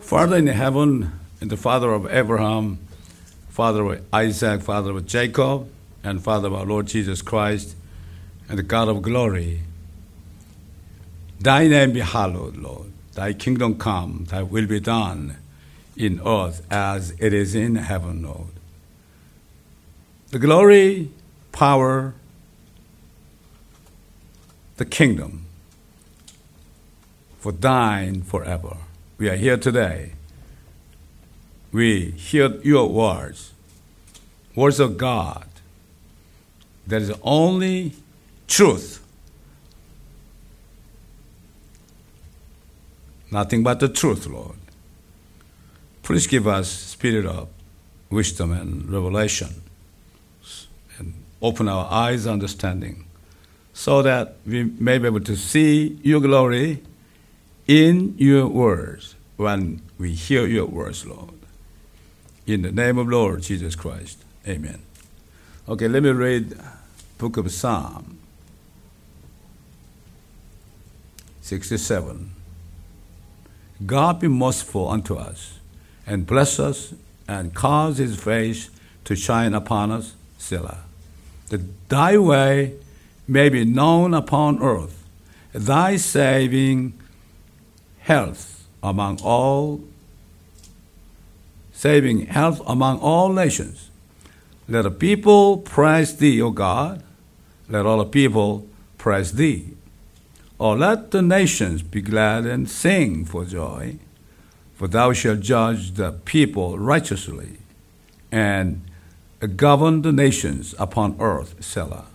Father in heaven, and the Father of Abraham, Father of Isaac, Father of Jacob, and Father of our Lord Jesus Christ, and the God of glory. Thy name be hallowed, Lord. Thy kingdom come, thy will be done in earth as it is in heaven, Lord. The glory, power, the kingdom for thine forever. We are here today. We hear your words, words of God. There is only truth. Nothing but the truth, Lord. Please give us spirit of wisdom and revelation and open our eyes understanding so that we may be able to see your glory in your words when we hear your words, Lord. In the name of Lord Jesus Christ. Amen. Okay, let me read book of Psalm 67. God be merciful unto us, and bless us, and cause his face to shine upon us, Selah. That thy way may be known upon earth, thy saving health among all saving health among all nations. Let the people praise thee, O God. Let all the people praise thee. Or let the nations be glad and sing for joy, for thou shalt judge the people righteously and govern the nations upon earth, Selah.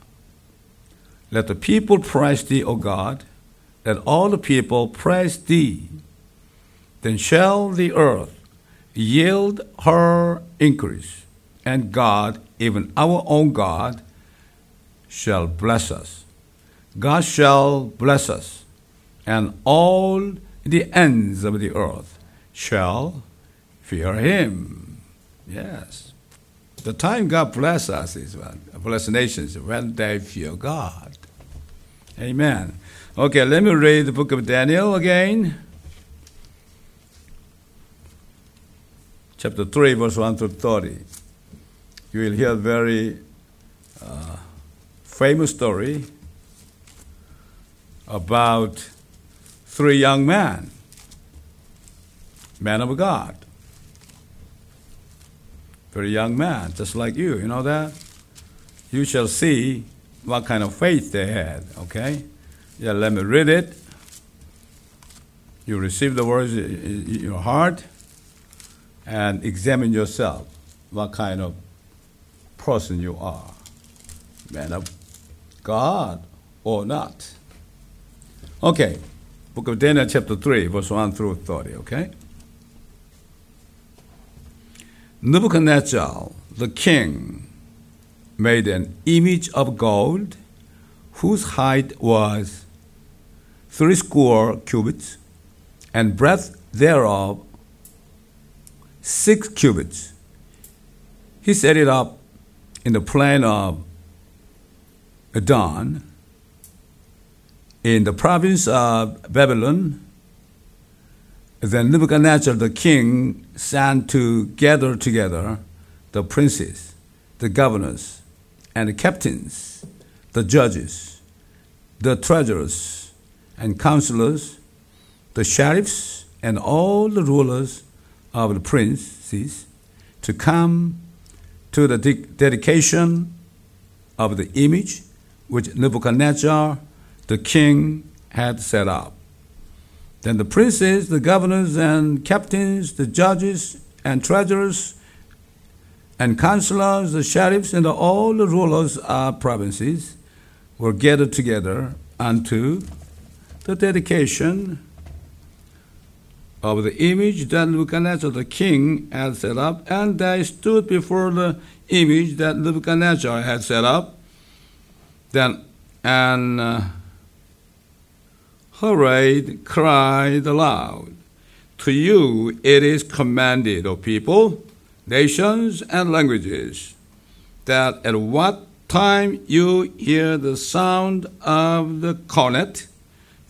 Let the people praise thee, O God. Let all the people praise thee. Then shall the earth yield her increase, and God, even our own God, shall bless us. God shall bless us, and all the ends of the earth shall fear him. Yes. The time God bless us is when bless nations when they fear God. Amen. Okay, let me read the book of Daniel again. Chapter 3, verse 1 to 30. You will hear a very uh, famous story about three young men, men of God. Very young man, just like you, you know that? You shall see what kind of faith they had, okay? Yeah, let me read it. You receive the words in your heart and examine yourself what kind of person you are. Man of God or not. Okay, book of Daniel, chapter 3, verse 1 through 30, okay? Nebuchadnezzar, the king, made an image of gold whose height was threescore cubits, and breadth thereof six cubits. He set it up in the plain of Adon in the province of Babylon. Then Nebuchadnezzar the king sent to gather together the princes, the governors, and the captains, the judges, the treasurers, and counselors, the sheriffs, and all the rulers of the princes to come to the de- dedication of the image which Nebuchadnezzar the king had set up. Then the princes, the governors, and captains, the judges, and treasurers, and counselors, the sheriffs, and all the rulers of provinces were gathered together unto the dedication of the image that Nebuchadnezzar the king had set up, and they stood before the image that Nebuchadnezzar had set up. Then and uh, hurried, cried aloud, To you it is commanded, O people, nations, and languages, that at what time you hear the sound of the cornet,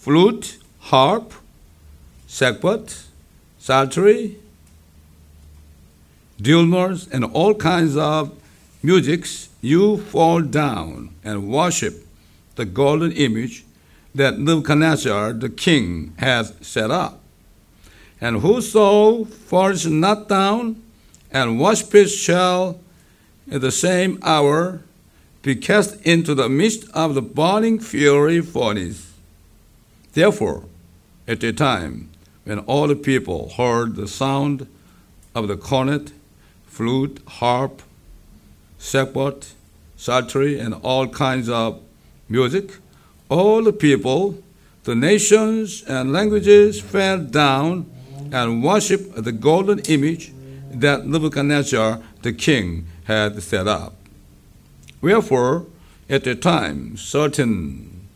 flute, harp, sackbut, psaltery, dulcimers, and all kinds of musics, you fall down and worship the golden image that Nebuchadnezzar the king has set up. And whoso falls not down and worshipeth shall in the same hour be cast into the midst of the burning fury furnace. Therefore, at the time when all the people heard the sound of the cornet, flute, harp, sackbut, psaltery, and all kinds of music, all the people, the nations and languages fell down and worshiped the golden image that Nebuchadnezzar the king had set up. Wherefore, at the time, certain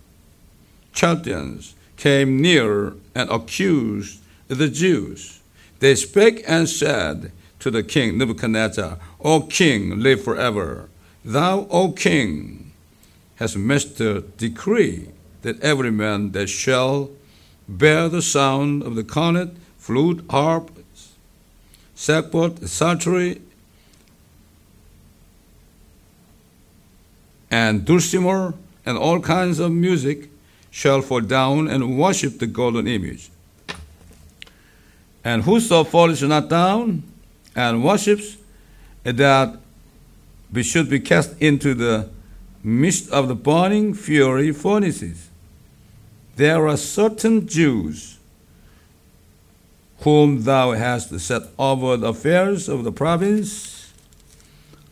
Chaldeans came near and accused the Jews. They spake and said to the king Nebuchadnezzar, O king, live forever. Thou, O king, hast made the decree that every man that shall bear the sound of the cornet, flute, harp, sackbut, psaltery, and dulcimer, and all kinds of music shall fall down and worship the golden image. And whoso falls not down and worships, that we should be cast into the midst of the burning fury furnaces. There are certain Jews whom thou hast set over the affairs of the province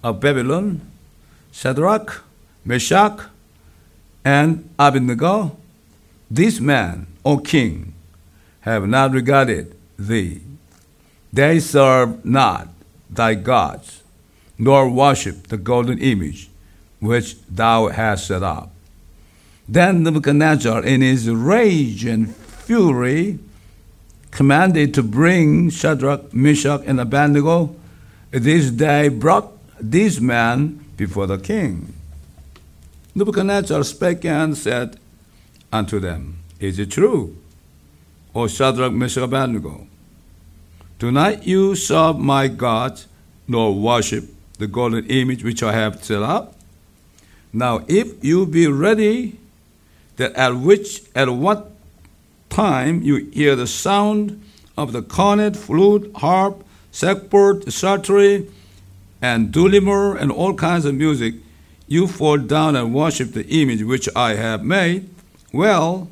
of Babylon, Shadrach, Meshach, and Abednego. These men, O king, have not regarded thee. They serve not thy gods, nor worship the golden image which thou hast set up. Then Nebuchadnezzar, in his rage and fury, commanded to bring Shadrach, Meshach, and Abednego. This day brought these men before the king. Nebuchadnezzar spake and said unto them, Is it true, O Shadrach, Meshach, Abednego? Not you serve my God, nor worship the golden image which I have set up? Now, if you be ready, that at which at what time you hear the sound of the cornet, flute, harp, sackbut, psaltery, and dulcimer, and all kinds of music, you fall down and worship the image which I have made. Well,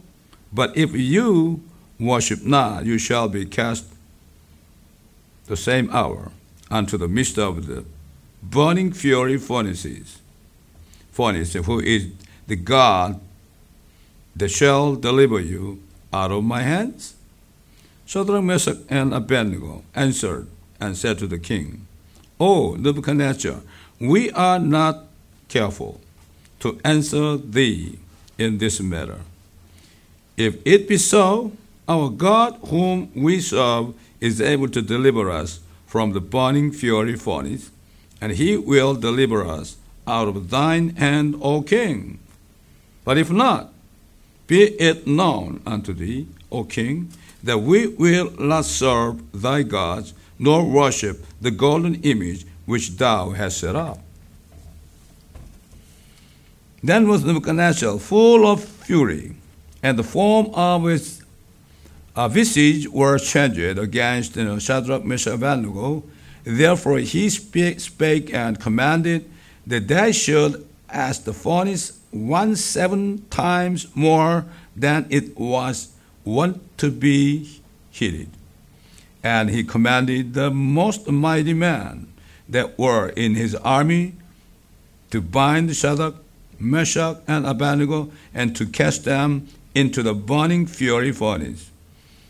but if you worship not, you shall be cast the same hour unto the midst of the burning fury furnaces. Furnace, who is the God that shall deliver you out of my hands? Shadrach, Meshach, and Abednego answered and said to the king, O Nebuchadnezzar, we are not careful to answer thee in this matter. If it be so, our God, whom we serve, is able to deliver us from the burning fury furnace, and he will deliver us out of thine hand, O king. But if not, be it known unto thee, O king, that we will not serve thy gods, nor worship the golden image which thou hast set up. Then was Nebuchadnezzar full of fury, and the form of his uh, visage were changed against you know, Shadrach, Meshach, and Abednego. Therefore he spake, spake and commanded that they should as the furnace one seven times more than it was wont to be heated. And he commanded the most mighty men that were in his army to bind Shadrach, Meshach, and Abednego and to cast them into the burning fury furnace.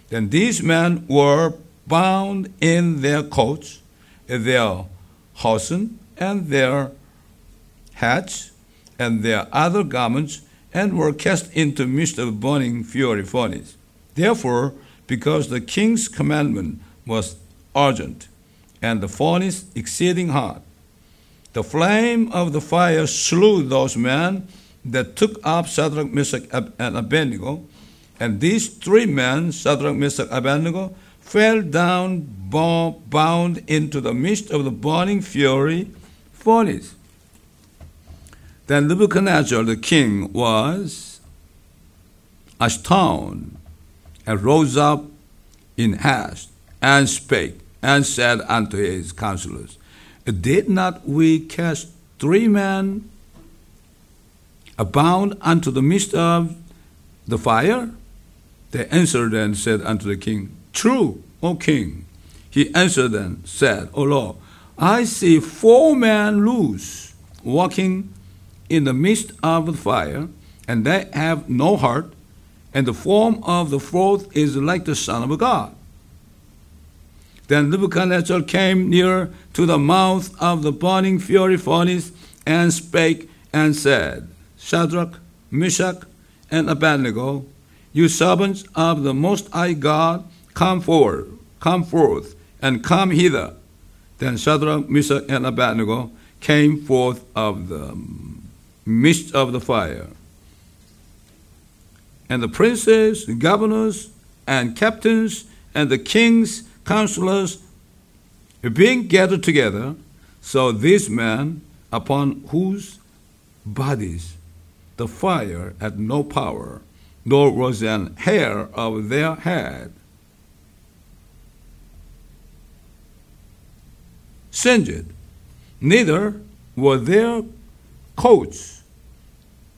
Then these men were bound in their coats, their hosen, and their hats, and their other garments, and were cast into midst of the burning fury furnace. Therefore, because the king's commandment was urgent, and the furnace exceeding hot, the flame of the fire slew those men that took up Shadrach, Meshach, and Abednego. And these three men, Shadrach, Meshach, Abednego, fell down bound into the midst of the burning fury furnace. Then Nebuchadnezzar the king was astounded and rose up in haste and spake and said unto his counselors, Did not we cast three men abound unto the midst of the fire? They answered and said unto the king, True, O king. He answered and said, O Lord, I see four men loose, walking in the midst of the fire, and they have no heart, and the form of the fourth is like the Son of God. Then Nebuchadnezzar came near to the mouth of the burning fiery furnace and spake and said, Shadrach, Meshach, and Abednego, you servants of the Most High God, come forward, come forth, and come hither. Then Shadrach, Meshach, and Abednego came forth of the midst of the fire. And the princes, governors, and captains, and the king's counselors being gathered together, saw these men, upon whose bodies the fire had no power, nor was an hair of their head singed, neither were their coats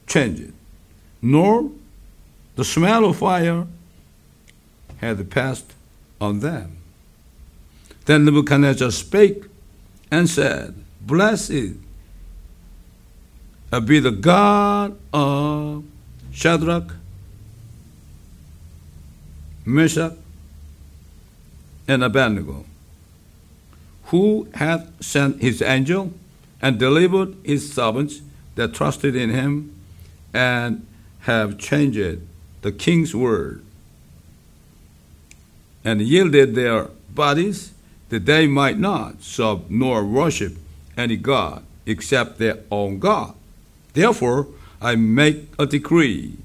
changed, nor the smell of fire had passed on them. Then Nebuchadnezzar spake and said, Blessed be the God of Shadrach, Meshach, and Abednego, who hath sent his angel and delivered his servants that trusted in him and have changed the king's word and yielded their bodies that they might not serve nor worship any God except their own God. Therefore, I make a decree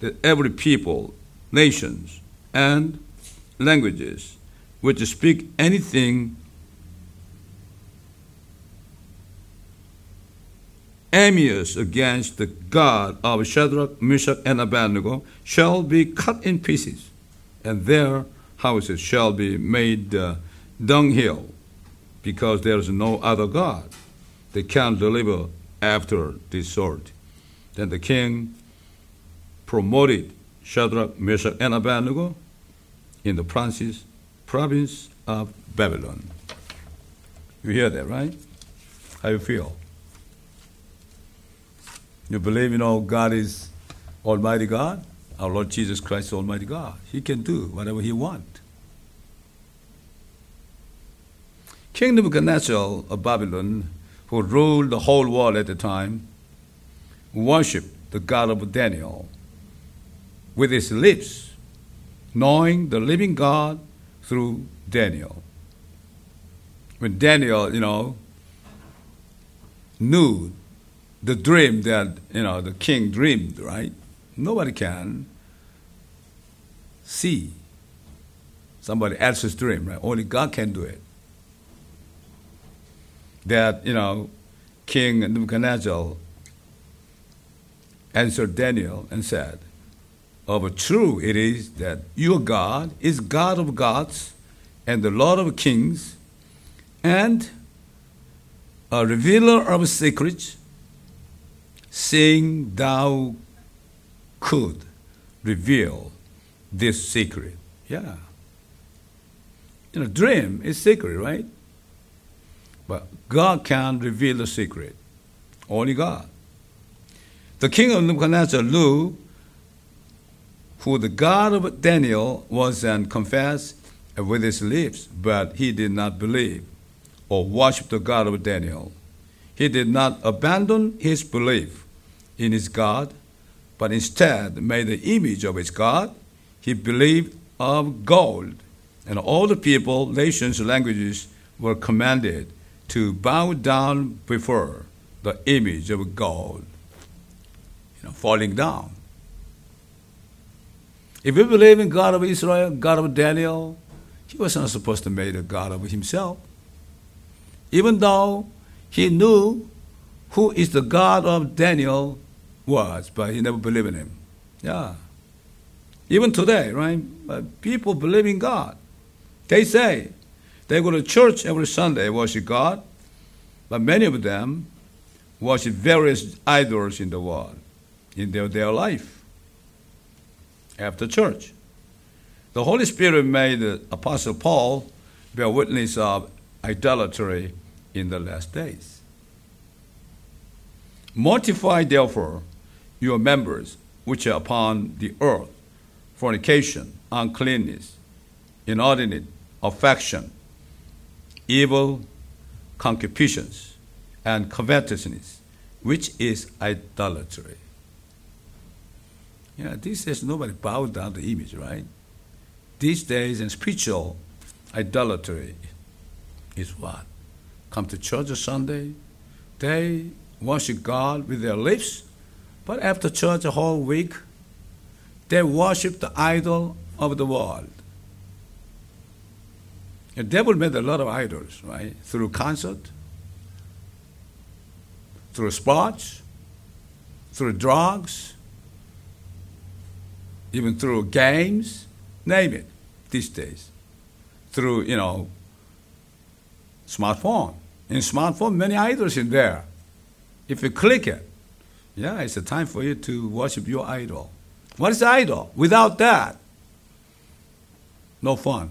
that every people, nations, and languages which speak anything envious against the God of Shadrach, Meshach, and Abednego shall be cut in pieces, and their houses shall be made uh, dunghill, because there is no other God that can deliver after this sort. Then the king promoted Shadrach, Meshach, and Abednego in the province, province of Babylon. You hear that, right? How you feel? You believe, you know, God is Almighty God? Our Lord Jesus Christ, Almighty God. He can do whatever He wants. King Nebuchadnezzar of Babylon, who ruled the whole world at the time, worshipped the God of Daniel with his lips, knowing the living God through Daniel. When Daniel, you know, knew the dream that, you know, the king dreamed, right? Nobody can see somebody else's dream, right? Only God can do it that, you know, King Nebuchadnezzar answered Daniel and said, Of true it is that your God is God of gods and the Lord of kings and a revealer of secrets, saying thou could reveal this secret. Yeah. You know, dream is secret, right? But God can reveal the secret. Only God. The king of Nebuchadnezzar knew who the God of Daniel was and confessed with his lips, but he did not believe or worship the God of Daniel. He did not abandon his belief in his God, but instead made the image of his God. He believed of gold, and all the people, nations, languages were commanded to bow down before the image of God, you know, falling down. If we believe in God of Israel, God of Daniel, he was not supposed to make a God of himself. Even though he knew who is the God of Daniel was, but he never believed in him. Yeah. Even today, right? People believe in God. They say they go to church every Sunday, worship God, but many of them worship various idols in the world, in their, their life, after church. The Holy Spirit made the Apostle Paul bear witness of idolatry in the last days. Mortify, therefore, your members which are upon the earth fornication, uncleanness, inordinate affection, evil concupiscence, and covetousness, which is idolatry. Yeah, these days nobody bows down to image, right? These days in spiritual idolatry is what? Come to church on Sunday, they worship God with their lips, but after church a whole week, they worship the idol of the world. The devil made a lot of idols, right? Through concert, through sports, through drugs, even through games, name it, these days. Through, you know, smartphone. In smartphone, many idols in there. If you click it, yeah, it's a time for you to worship your idol. What is idol? Without that, no fun.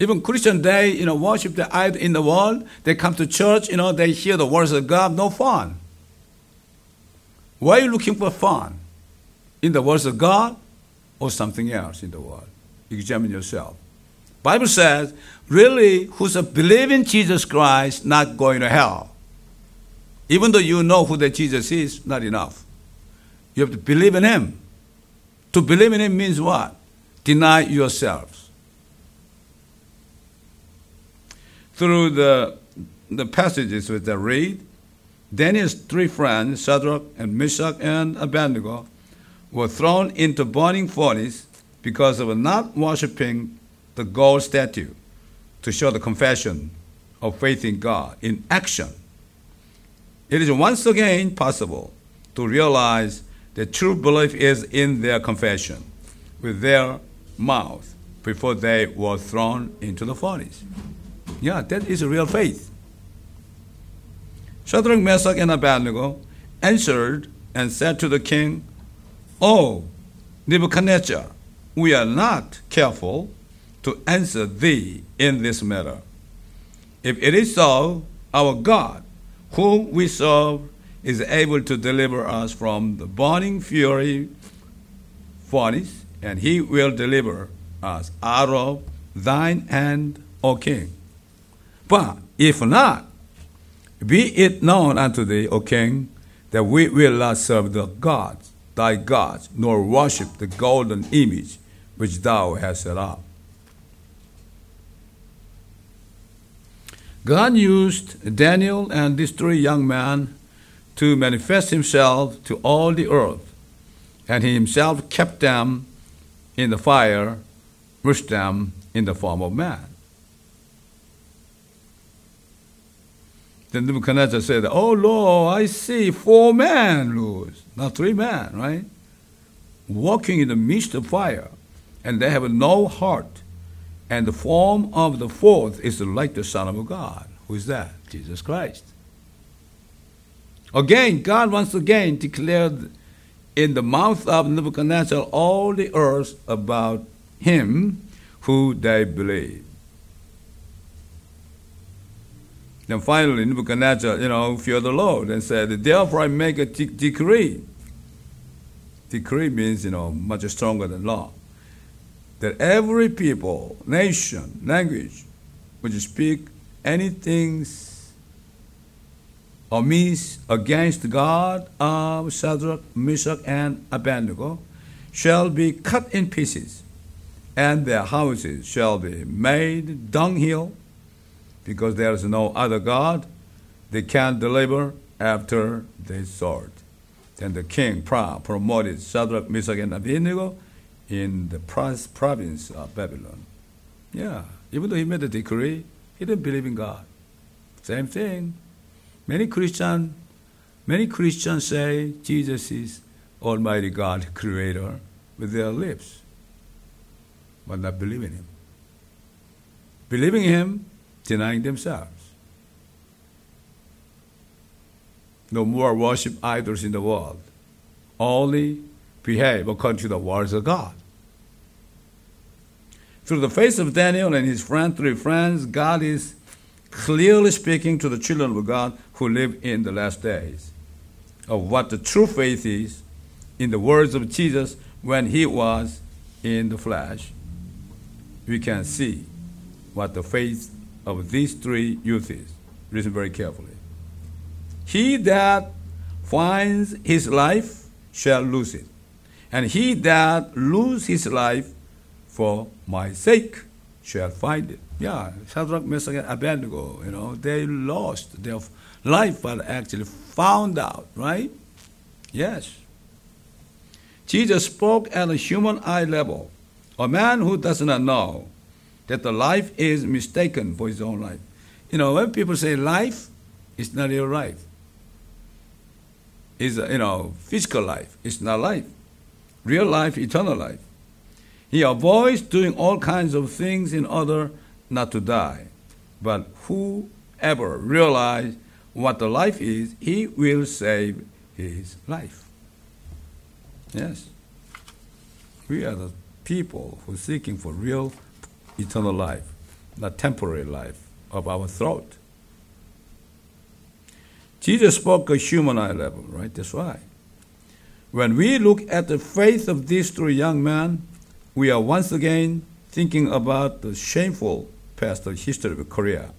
Even Christian, they you know worship the idol in the world. They come to church, you know, they hear the words of God. No fun. Why are you looking for fun? In the words of God or something else in the world? Examine yourself. Bible says, really, who's a believe in Jesus Christ, not going to hell. Even though you know who that Jesus is, not enough. You have to believe in Him. To believe in Him means what? Deny yourselves. Through the, the passages which I read, Daniel's three friends, Shadrach and Meshach and Abednego, were thrown into burning furnace because of not worshiping the gold statue to show the confession of faith in God in action. It is once again possible to realize that true belief is in their confession with their mouth before they were thrown into the furnace. Yeah, that is real faith. Shadrach, Meshach, and Abednego answered and said to the king, Oh, Nebuchadnezzar, we are not careful to answer thee in this matter. If it is so, our God, whom we serve, is able to deliver us from the burning fury furnace, and he will deliver us out of thine hand, O king. But if not, be it known unto thee, O king, that we will not serve the gods, thy gods, nor worship the golden image which thou hast set up. God used Daniel and these three young men to manifest himself to all the earth, and he himself kept them in the fire, wished them in the form of man. Then Nebuchadnezzar said, Oh Lord, I see four men, Lord, not three men, right? Walking in the midst of fire, and they have no heart. And the form of the fourth is like the Son of God. Who is that? Jesus Christ. Again, God once again declared in the mouth of Nebuchadnezzar all the earth about him who they believe. Then finally, Nebuchadnezzar, you know, feared the Lord and said, Therefore I make a de- decree. Decree means, you know, much stronger than law. That every people, nation, language, which speak anything means against God of Shadrach, Meshach, and Abednego shall be cut in pieces, and their houses shall be made dunghill because there is no other God they can't deliver after the sword. Then the king promoted Shadrach, Meshach, and Abednego in the province of Babylon. Yeah, even though he made a decree, he didn't believe in God. Same thing. Many Christians, many Christians say Jesus is Almighty God, Creator, with their lips, but not believing Him. Believing Him, denying themselves. No more worship idols in the world. Only behave according to the words of God. Through the face of Daniel and his friend, three friends, God is clearly speaking to the children of God who live in the last days of what the true faith is in the words of Jesus when he was in the flesh. We can see what the faith of these three youths. Listen very carefully. He that finds his life shall lose it, and he that lose his life for my sake shall find it. Yeah, Shadrach, Meshach, and Abednego, you know, they lost their life, but actually found out, right? Yes. Jesus spoke at a human eye level. A man who does not know that the life is mistaken for his own life. You know, when people say life, it's not real life. It's, you know, physical life. It's not life. Real life, eternal life. He avoids doing all kinds of things in order not to die. But whoever realizes what the life is, he will save his life. Yes. We are the people who are seeking for real eternal life, not temporary life of our throat. Jesus spoke a human eye level, right? That's why. When we look at the faith of these three young men, we are once again thinking about the shameful past of history of Korea,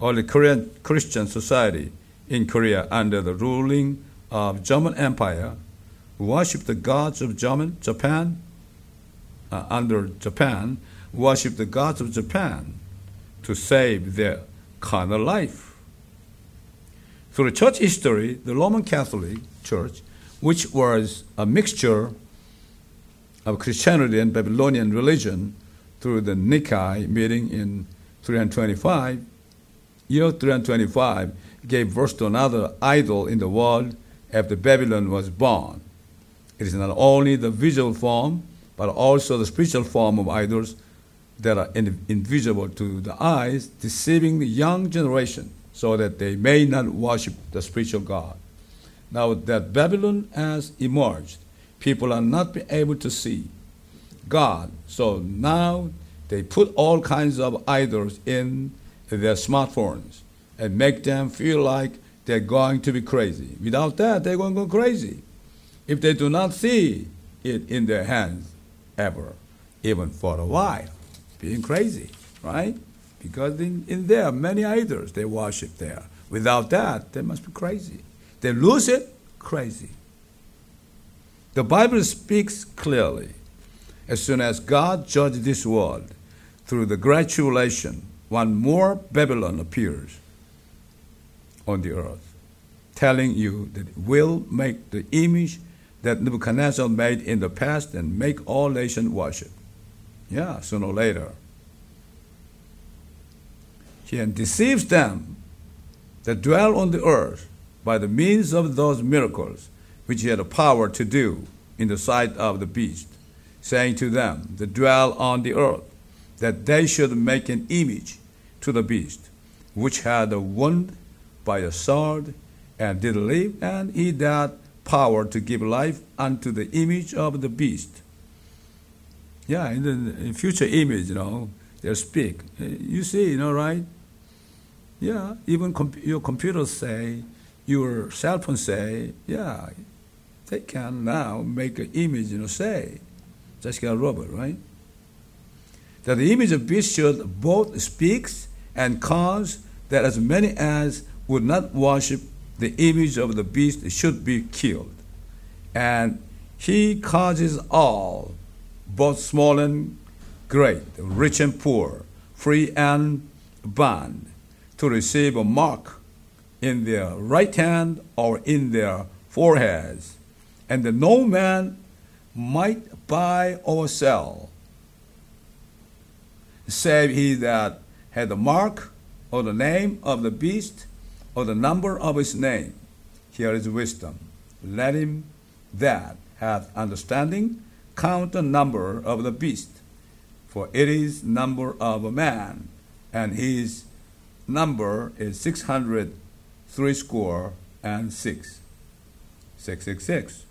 or the Korean Christian society in Korea under the ruling of German Empire, worshipped the gods of German, Japan, uh, under Japan, worshipped the gods of Japan to save their carnal life. Through church history, the Roman Catholic Church, which was a mixture of Christianity and Babylonian religion through the Nicaea meeting in 325, year 325 gave birth to another idol in the world after Babylon was born. It is not only the visual form, but also the spiritual form of idols that are invisible to the eyes, deceiving the young generation so that they may not worship the spiritual God. Now that Babylon has emerged, people are not able to see God. So now they put all kinds of idols in their smartphones and make them feel like they're going to be crazy. Without that, they're going to go crazy. If they do not see it in their hands ever, even for a while, being crazy, right? Because in, in there, many idols they worship there. Without that, they must be crazy. They lose it, crazy. The Bible speaks clearly. As soon as God judged this world through the great tribulation, one more Babylon appears on the earth, telling you that it will make the image that Nebuchadnezzar made in the past and make all nations worship. Yeah, sooner or later. He deceives them that dwell on the earth by the means of those miracles which he had the power to do in the sight of the beast, saying to them that dwell on the earth that they should make an image to the beast, which had a wound by a sword and did live, and he had power to give life unto the image of the beast. Yeah, in the in future image, you know, they'll speak. You see, you know, right? Yeah, even your computers say, your cell phone say, yeah, they can now make an image, you know, say, just like a robot, right? That the image of beast should both speaks and cause that as many as would not worship the image of the beast should be killed. And he causes all, both small and great, rich and poor, free and bond, to receive a mark in their right hand or in their foreheads, and that no man might buy or sell, save he that had the mark or the name of the beast or the number of his name. Here is wisdom. Let him that hath understanding count the number of the beast, for it is number of a man, and his number is six hundred threescore and six. Six six six.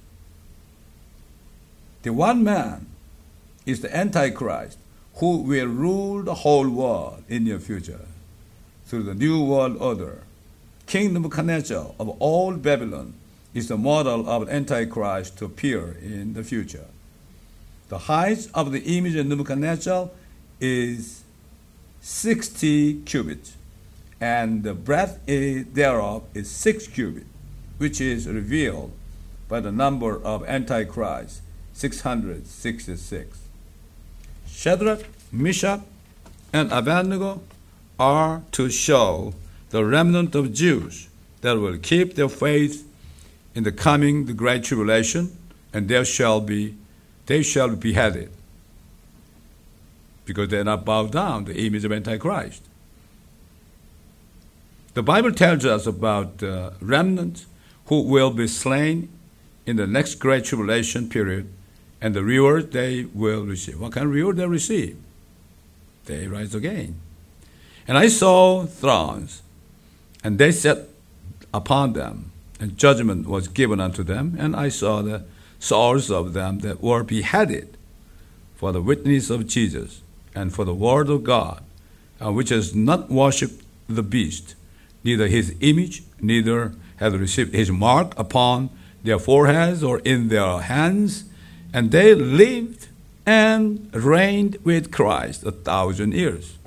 The one man is the Antichrist who will rule the whole world in the future through the new world order. King Nebuchadnezzar of old Babylon is the model of Antichrist to appear in the future. The height of the image of Nebuchadnezzar is 60 cubits, and the breadth thereof is 6 cubits, which is revealed by the number of Antichrist, 666. Shadrach, Meshach, and Abednego are to show the remnant of Jews that will keep their faith in the coming the great tribulation, and there shall be they shall be beheaded because they are not bowed down the image of Antichrist. The Bible tells us about uh, remnants who will be slain in the next great tribulation period and the reward they will receive. What kind of reward they receive? They rise again. And I saw thrones, and they sat upon them, and judgment was given unto them, and I saw the souls of them that were beheaded for the witness of Jesus and for the word of God, which has not worshipped the beast, neither his image, neither have received his mark upon their foreheads or in their hands, and they lived and reigned with Christ a thousand years.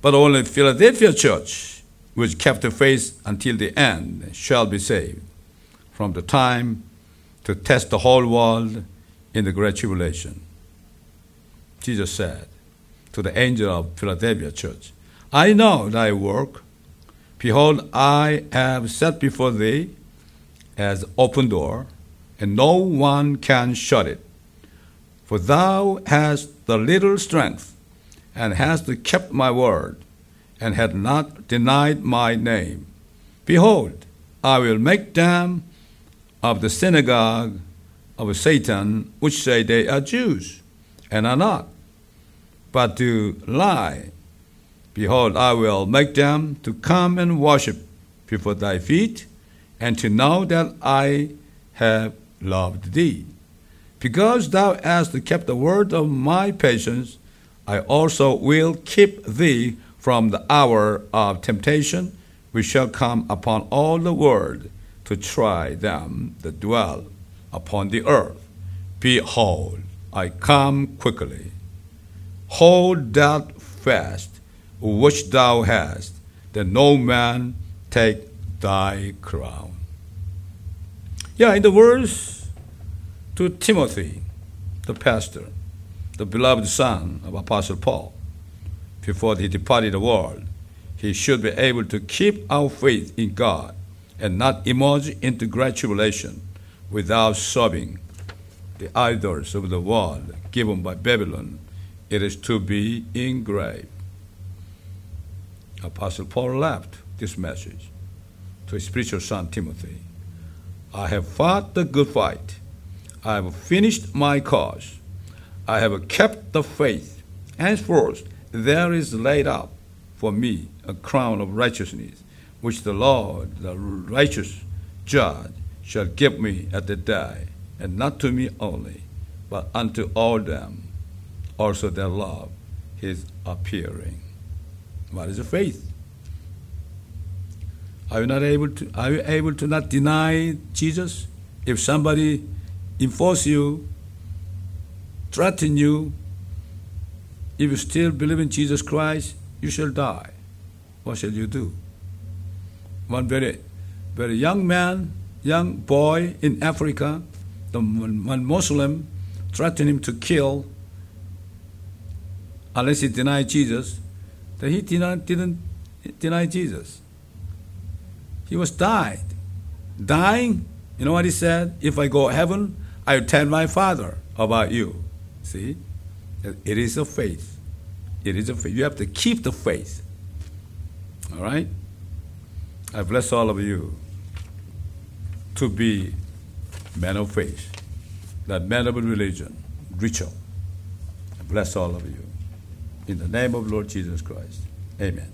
But only Philadelphia church, which kept the faith until the end, shall be saved from the time to test the whole world in the great tribulation. Jesus said to the angel of Philadelphia church, I know thy work. Behold, I have set before thee as open door, and no one can shut it. For thou hast the little strength, and hast kept my word, and had not denied my name. Behold, I will make them of the synagogue of Satan, which say they are Jews, and are not, but do lie. Behold, I will make them to come and worship before thy feet, and to know that I have loved thee. Because thou hast kept the word of my patience, I also will keep thee from the hour of temptation, which shall come upon all the world to try them that dwell upon the earth. Behold, I come quickly. Hold that fast which thou hast, that no man take thy crown. Yeah, in the words to Timothy, the pastor, the beloved son of Apostle Paul, before he departed the world, he should be able to keep our faith in God and not emerge into great tribulation without serving the idols of the world given by Babylon. It is to be engraved. Apostle Paul left this message to his spiritual son Timothy. I have fought the good fight. I have finished my course. I have kept the faith. Henceforth, there is laid up for me a crown of righteousness, which the Lord, the righteous judge, shall give me at the day, and not to me only, but unto all them also that love his appearing. What is the faith? Are you not able to are you able to not deny Jesus? If somebody enforce you, threaten you, if you still believe in Jesus Christ, you shall die. What shall you do? One very very young man, young boy in Africa, the one Muslim threatened him to kill unless he denied Jesus, that he not, didn't deny Jesus. He was died, dying You know what he said? If I go to heaven, I will tell my father about you. See? It is a faith. It is a faith. You have to keep the faith. All right? I bless all of you to be men of faith, that men of religion, ritual. I bless all of you. In the name of Lord Jesus Christ. Amen.